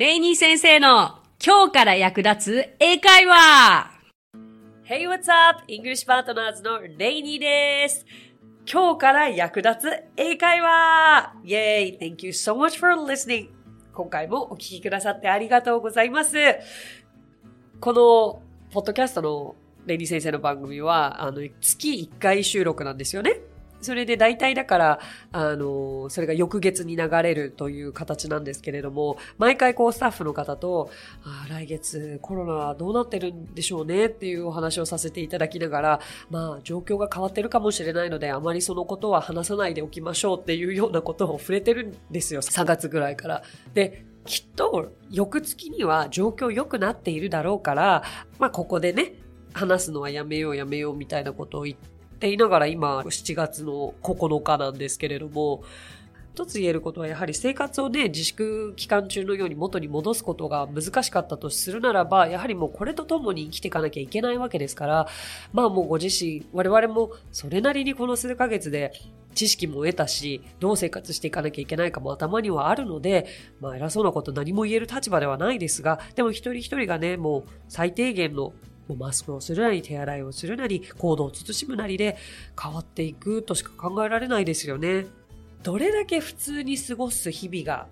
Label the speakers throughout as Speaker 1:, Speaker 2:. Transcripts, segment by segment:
Speaker 1: レイニー先生の今日から役立つ英会話
Speaker 2: Hey, what's up? English Partners のレイニーです。今日から役立つ英会話 !Yay! Thank you so much for listening! 今回もお聞きくださってありがとうございます。この、ポッドキャストのレイニー先生の番組は、あの、月1回収録なんですよね。それで大体だから、あの、それが翌月に流れるという形なんですけれども、毎回こうスタッフの方と、あ来月コロナはどうなってるんでしょうねっていうお話をさせていただきながら、まあ状況が変わってるかもしれないので、あまりそのことは話さないでおきましょうっていうようなことを触れてるんですよ。3月ぐらいから。で、きっと翌月には状況良くなっているだろうから、まあここでね、話すのはやめようやめようみたいなことを言ってって言いながら今7月の9日なんですけれども、一つ言えることはやはり生活をね、自粛期間中のように元に戻すことが難しかったとするならば、やはりもうこれと共に生きていかなきゃいけないわけですから、まあもうご自身、我々もそれなりにこの数ヶ月で知識も得たし、どう生活していかなきゃいけないかも頭にはあるので、まあ偉そうなこと何も言える立場ではないですが、でも一人一人がね、もう最低限のもうマスクをするなり、手洗いをするなり、行動を慎むなりで変わっていくとしか考えられないですよね。どれだけ普通に過ごす日々が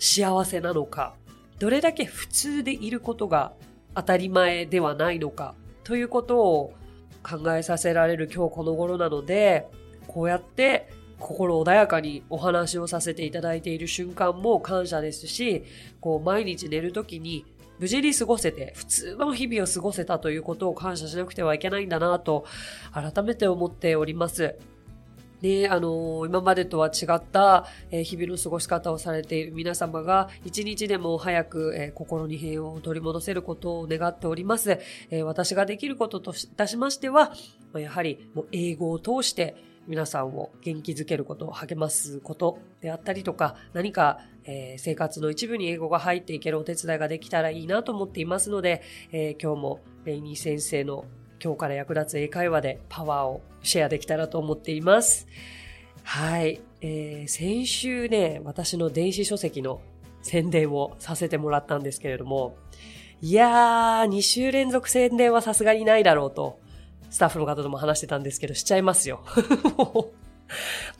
Speaker 2: 幸せなのか、どれだけ普通でいることが当たり前ではないのか、ということを考えさせられる今日この頃なので、こうやって心穏やかにお話をさせていただいている瞬間も感謝ですし、こう毎日寝るときに無事に過ごせて、普通の日々を過ごせたということを感謝しなくてはいけないんだなと、改めて思っております。で、あの今までとは違った、えー日々の過ごし方をされている皆様が、一日でも早く、えー心に平和を取り戻せることを願っております。え私ができることといたしましては、やはりもう英語を通して皆さんを元気づけること、励ますことであったりとか、何か、えー生活の一部に英語が入っていけるお手伝いができたらいいなと思っていますので、えー今日もレイニー先生の今日から役立つ英会話でパワーをシェアできたらと思っています。はい。えー先週ね、私の電子書籍の宣伝をさせてもらったんですけれども、いやー、2週連続宣伝はさすがにないだろうと、スタッフの方とも話してたんですけど、しちゃいますよ。も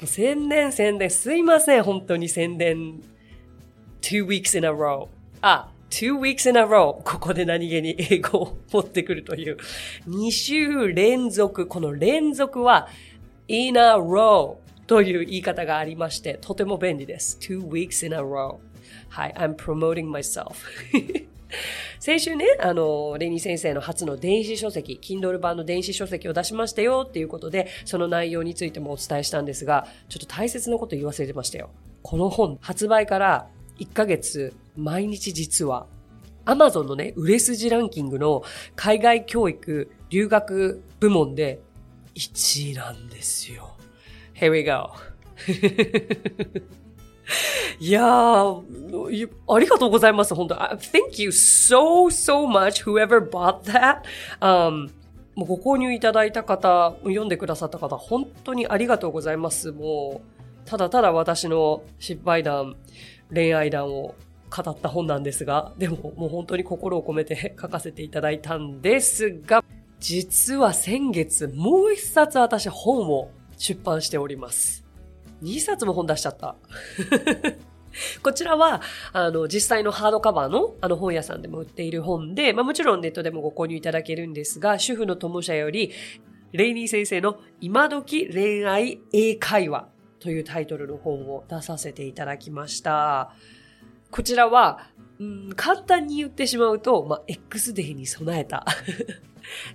Speaker 2: う宣伝、宣伝、すいません、本当に宣伝。two weeks in a row. あ、two weeks in a row. ここで何気に英語を持ってくるという。2週連続。この連続は in a row という言い方がありまして、とても便利です。two weeks in a row. はい、I'm promoting myself. 先週ね、あの、レニー先生の初の電子書籍、Kindle 版の電子書籍を出しましたよっていうことで、その内容についてもお伝えしたんですが、ちょっと大切なこと言い忘れてましたよ。この本、発売から1ヶ月、毎日実は、Amazon のね、売れ筋ランキングの海外教育、留学部門で1位なんですよ。Here we go. いやー、ありがとうございます、本当。Thank you so, so much, whoever bought that. Um, もうご購入いただいた方、読んでくださった方、本当にありがとうございます。もう、ただただ私の失敗談、恋愛談を語った本なんですが、でももう本当に心を込めて書かせていただいたんですが、実は先月もう一冊私本を出版しております。2冊も本出しちゃった。こちらは、あの、実際のハードカバーの、あの本屋さんでも売っている本で、まあもちろんネットでもご購入いただけるんですが、主婦の友社より、レイニー先生の今時恋愛英会話というタイトルの本を出させていただきました。こちらは、うん、簡単に言ってしまうと、まあ、X デーに備えた、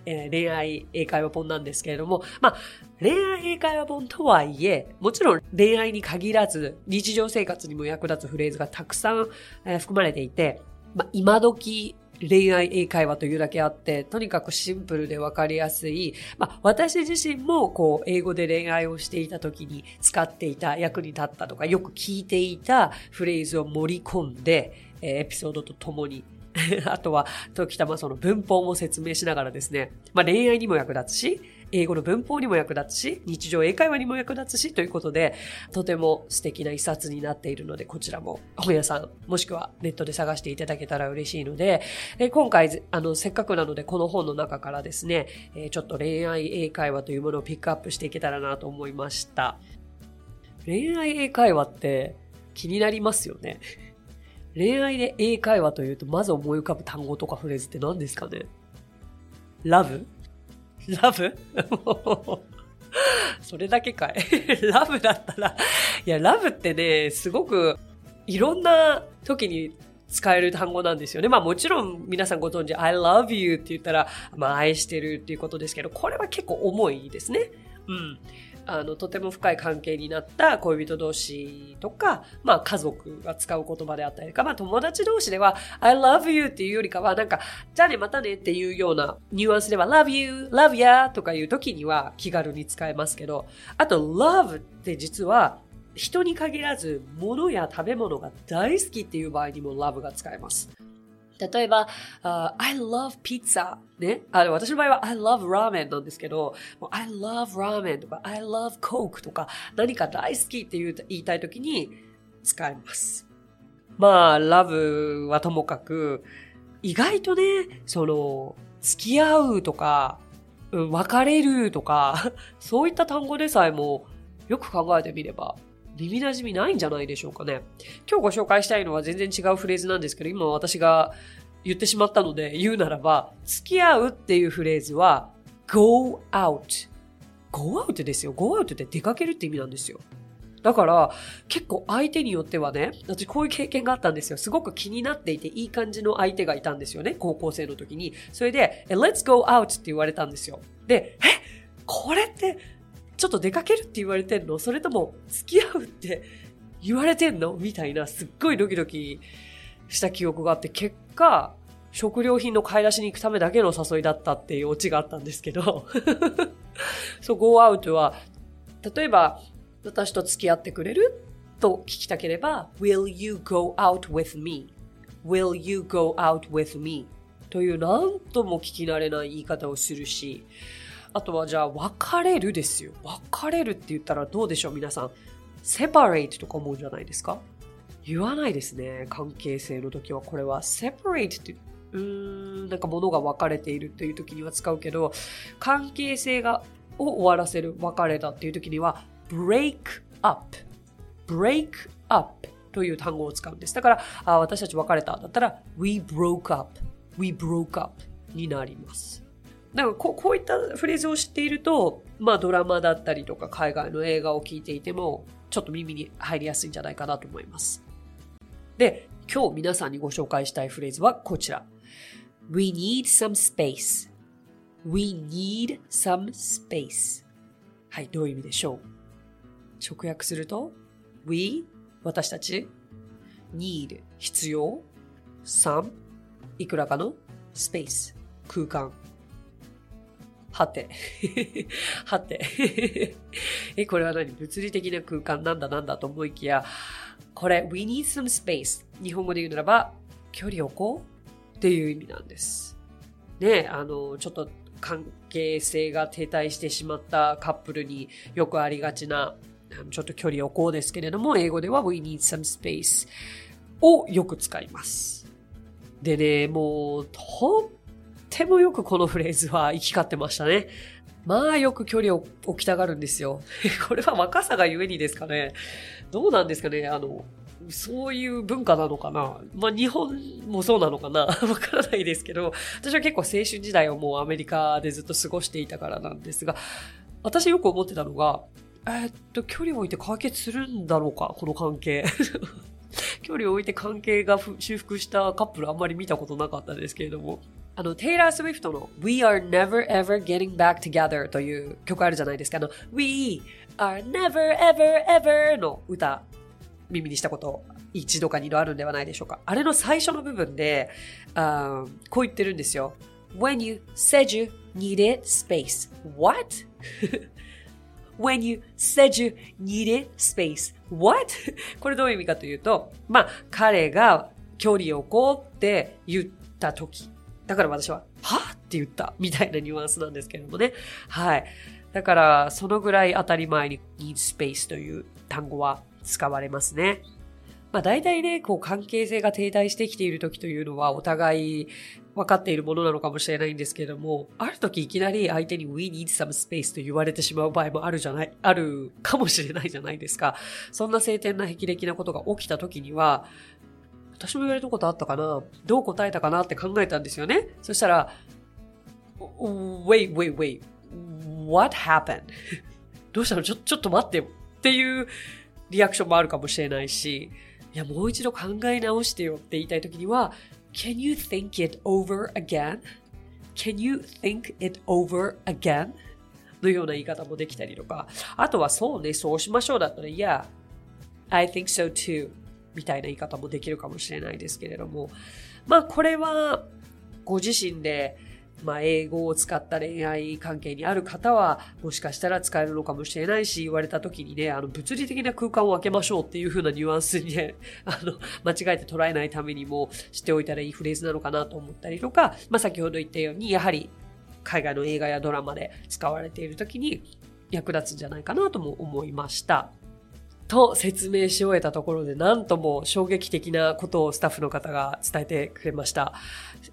Speaker 2: えー恋愛英会話本なんですけれども、まあ、恋愛英会話本とはいえ、もちろん恋愛に限らず、日常生活にも役立つフレーズがたくさん、えー含まれていて、まあ、今時恋愛英会話というだけあって、とにかくシンプルでわかりやすい、まあ、私自身もこう、英語で恋愛をしていた時に使っていた、役に立ったとか、よく聞いていたフレーズを盛り込んで、えーエピソードとともに あとは、時たまその文法も説明しながらですね、まあ恋愛にも役立つし、英語の文法にも役立つし、日常英会話にも役立つし、ということで、とても素敵な一冊になっているので、こちらも本屋さん、もしくはネットで探していただけたら嬉しいので、で今回、あの、せっかくなので、この本の中からですね、えちょっと恋愛英会話というものをピックアップしていけたらなと思いました。恋愛英会話って気になりますよね。恋愛で英会話というと、まず思い浮かぶ単語とかフレーズって何ですかね？ラブ？ラブ？それだけかい ラブだったら、いや、ラブってね、すごくいろんな時に使える単語なんですよね。まあもちろん皆さんご存知、I love you って言ったら、まあ愛してるっていうことですけど、これは結構重いですね。うん。あの、とても深い関係になった恋人同士とか、まあ家族が使う言葉であったりとか、まあ友達同士では I love you っていうよりかはなんか、じゃあねまたねっていうようなニュアンスでは love you, love ya とかいう時には気軽に使えますけど、あと love って実は人に限らず物や食べ物が大好きっていう場合にも love が使えます。例えば、uh, I love pizza ね。あの、私の場合は I love ramen なんですけど、I love ramen とか I love coke とか何か大好きって言いたいときに使えます。まあ、love はともかく、意外とね、その、付き合うとか、別れるとか、そういった単語でさえもよく考えてみれば耳馴染みないんじゃないでしょうかね。今日ご紹介したいのは全然違うフレーズなんですけど、今私が言ってしまったので言うならば、付き合うっていうフレーズは go out。go out ですよ。go out って出かけるって意味なんですよ。だから、結構相手によってはね、私こういう経験があったんですよ。すごく気になっていていい感じの相手がいたんですよね。高校生の時に。それで、let's go out って言われたんですよ。で、えこれってちょっと出かけるって言われてんのそれとも付き合うって言われてんの？みたいな、すっごいドキドキした記憶があって、結果、食料品の買い出しに行くためだけの誘いだったっていうオチがあったんですけど そう、go out は、例えば、私と付き合ってくれる？と聞きたければ、will you go out with me?will you go out with me? という何とも聞き慣れない言い方をするし、あとはじゃあ、別れるですよ。別れるって言ったらどうでしょう皆さん。セパレートとか思うじゃないですか言わないですね。関係性の時は。これは、セパレートって、うーん、なんか物が分かれているっていう時には使うけど、関係性が、を終わらせる別れたっていう時には、break up。break up という単語を使うんです。だから、あ私たち別れただったら、we broke up。we broke up になります。だかここういったフレーズを知っていると、まあドラマだったりとか海外の映画を聞いていても、ちょっと耳に入りやすいんじゃないかなと思います。で、今日皆さんにご紹介したいフレーズはこちら。We need some space. We need some space. はい、どういう意味でしょう？直訳すると、We, 私たち、need, 必要、some, いくらかの？space, 空間。はて。はて。え、これは何？物理的な空間なんだなんだと思いきや、これ、we need some space。日本語で言うならば、距離を置こう？っていう意味なんです。ねあの、ちょっと関係性が停滞してしまったカップルによくありがちな、ちょっと距離を置こうですけれども、英語では we need some space をよく使います。でね、もう、本てもよくこのフレーズは行き交ってましたね。まあよく距離を置きたがるんですよ。これは若さがゆえにですかね。どうなんですかねあの、そういう文化なのかなまあ日本もそうなのかな わからないですけど、私は結構青春時代をもうアメリカでずっと過ごしていたからなんですが、私よく思ってたのが、えー、っと、距離を置いて解決するんだろうか？この関係。距離を置いて関係が修復したカップルあんまり見たことなかったですけれども。あの、テイラー・スウィフトの We are never ever getting back together という曲あるじゃないですか。あの、We are never ever ever の歌、耳にしたこと一度か二度あるんではないでしょうか。あれの最初の部分で、あこう言ってるんですよ。When you said you needed space. What? When you said you needed space. What? これどういう意味かというと、まあ、彼が距離を置こうって言った時だから私は、はっって言ったみたいなニュアンスなんですけれどもね。はい。だから、そのぐらい当たり前に need space という単語は使われますね。まあ大体ね、こう関係性が停滞してきている時というのはお互い分かっているものなのかもしれないんですけれども、ある時いきなり相手に we need some space と言われてしまう場合もあるじゃない、あるかもしれないじゃないですか。そんな晴天な霹靂なことが起きた時には、私も言われたことあったかなどう答えたかなって考えたんですよね。そしたら、wait, wait, wait. What happened? どうしたの？ちょ、ちょっと待ってよっていうリアクションもあるかもしれないし、いや、もう一度考え直してよって言いたいときには、Can you think it over again?Can you think it over again? のような言い方もできたりとか、あとはそうね、そうしましょうだったら、Yeah, I think so too みたいな言い方もできるかもしれないですけれども、まあこれはご自身でまあ、英語を使った恋愛関係にある方は、もしかしたら使えるのかもしれないし、言われた時にね、あの、物理的な空間を空けましょうっていう風なニュアンスにね、あの、間違えて捉えないためにもしておいたらいいフレーズなのかなと思ったりとか、まあ、先ほど言ったように、やはり、海外の映画やドラマで使われている時に役立つんじゃないかなとも思いました。と説明し終えたところで、なんとも衝撃的なことをスタッフの方が伝えてくれました。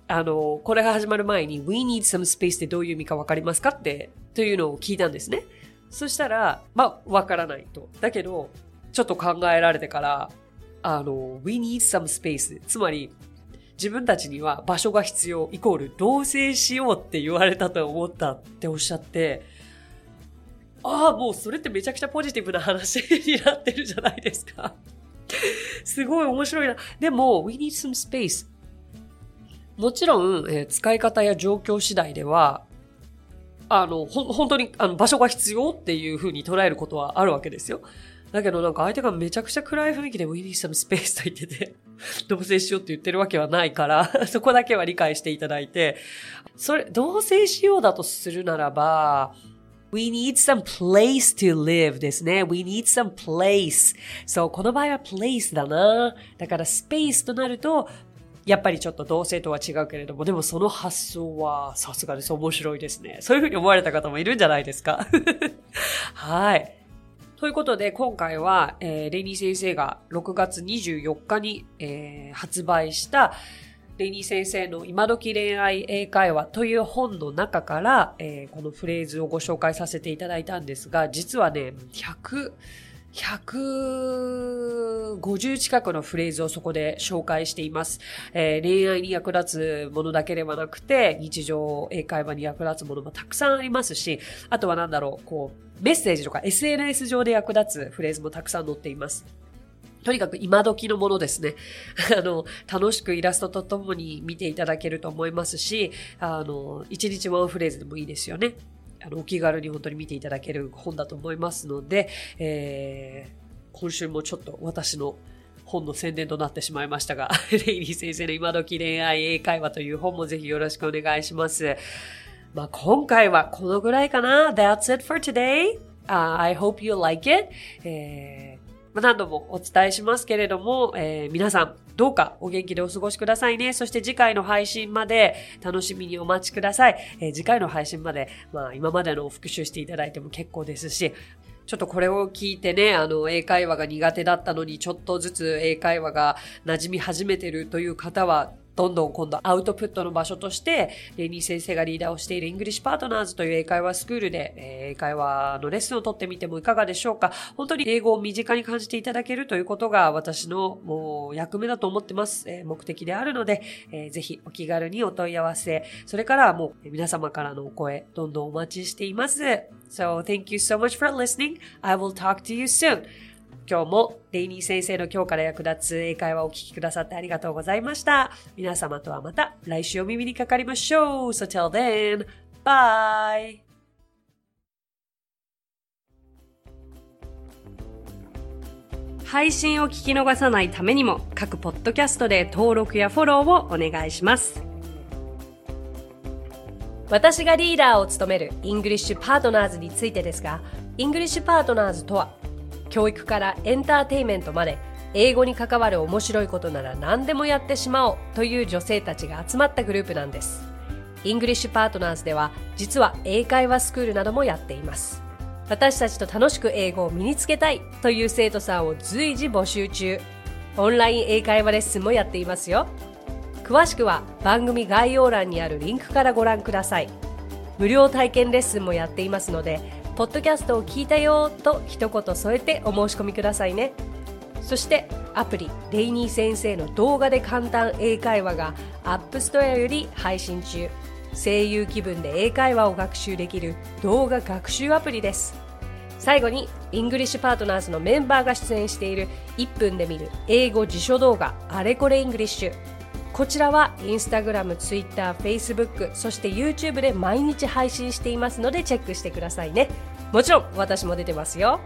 Speaker 2: あの、これが始まる前に、We need some space ってどういう意味かわかりますかって、というのを聞いたんですね。そしたら、まあ、わからないと。だけど、ちょっと考えられてから、あの、We need some space。つまり、自分たちには場所が必要、イコール同棲しようって言われたと思ったっておっしゃって、ああ、もうそれってめちゃくちゃポジティブな話になってるじゃないですか。すごい面白いな。でも、we need some space. もちろん、えー、使い方や状況次第では、あの、本当に、あの、場所が必要っていう風に捉えることはあるわけですよ。だけどなんか相手がめちゃくちゃ暗い雰囲気で We need some space と言ってて、同棲しようって言ってるわけはないから、そこだけは理解していただいて、それ、同棲しようだとするならば、We need some place to live ですね。We need some place. そう、この場合は place だな。だから space となると、やっぱりちょっと同性とは違うけれども、でもその発想はさすがです。面白いですね。そういうふうに思われた方もいるんじゃないですか。はい。ということで、今回は、えー、レニー先生が6月24日に、えー、発売した、レニー先生の今時恋愛英会話という本の中から、えー、このフレーズをご紹介させていただいたんですが、実はね、100、150近くのフレーズをそこで紹介しています。えー、恋愛に役立つものだけではなくて、日常英会話に役立つものもたくさんありますし、あとはなんだろう、こう、メッセージとか SNS 上で役立つフレーズもたくさん載っています。とにかく今時のものですね。あの、楽しくイラストとともに見ていただけると思いますし、あの、一日ワンフレーズでもいいですよね。あの、お気軽に本当に見ていただける本だと思いますので、えー、今週もちょっと私の本の宣伝となってしまいましたが、レイリー先生の今時恋愛英会話という本もぜひよろしくお願いします。まあ、今回はこのぐらいかな。That's it for today.、Uh, I hope you like it.、えー、何度もお伝えしますけれども、えー、皆さん、どうかお元気でお過ごしくださいね。そして次回の配信まで楽しみにお待ちください。えー、次回の配信まで、まあ今までの復習していただいても結構ですし、ちょっとこれを聞いてね、あの、英会話が苦手だったのに、ちょっとずつ英会話が馴染み始めてるという方は、どんどん今度アウトプットの場所として、レイニー先生がリーダーをしている English Partners という英会話スクールで、英会話のレッスンを取ってみてもいかがでしょうか本当に英語を身近に感じていただけるということが私のもう役目だと思ってます。目的であるので、ぜひお気軽にお問い合わせ、それからもう皆様からのお声、どんどんお待ちしています。So thank you so much for listening. I will talk to you soon. 今日もレイニー先生の今日から役立つ英会話をお聞きくださってありがとうございました。皆様とはまた来週お耳にかかりましょう。So till then, bye!
Speaker 1: 配信を聞き逃さないためにも各ポッドキャストで登録やフォローをお願いします。私がリーダーを務める English Partners についてですが、 English Partners とは教育からエンターテイメントまで英語に関わる面白いことなら何でもやってしまおうという女性たちが集まったグループなんです English Partners では実は英会話スクールなどもやっています。私たちと楽しく英語を身につけたいという生徒さんを随時募集中。オンライン英会話レッスンもやっていますよ。詳しくは番組概要欄にあるリンクからご覧ください。無料体験レッスンもやっていますので、ポッドキャストを聞いたよと一言添えてお申し込みくださいね。そしてアプリレイニー先生の動画で簡単英会話が App Store より配信中。声優気分で英会話を学習できる動画学習アプリです。最後に、 English Partners のメンバーが出演している1分で見る英語辞書動画あれこれ English。こちらはインスタグラム、ツイッター、フェイスブック、そして YouTube で毎日配信していますのでチェックしてくださいね。もちろん私も出てますよ。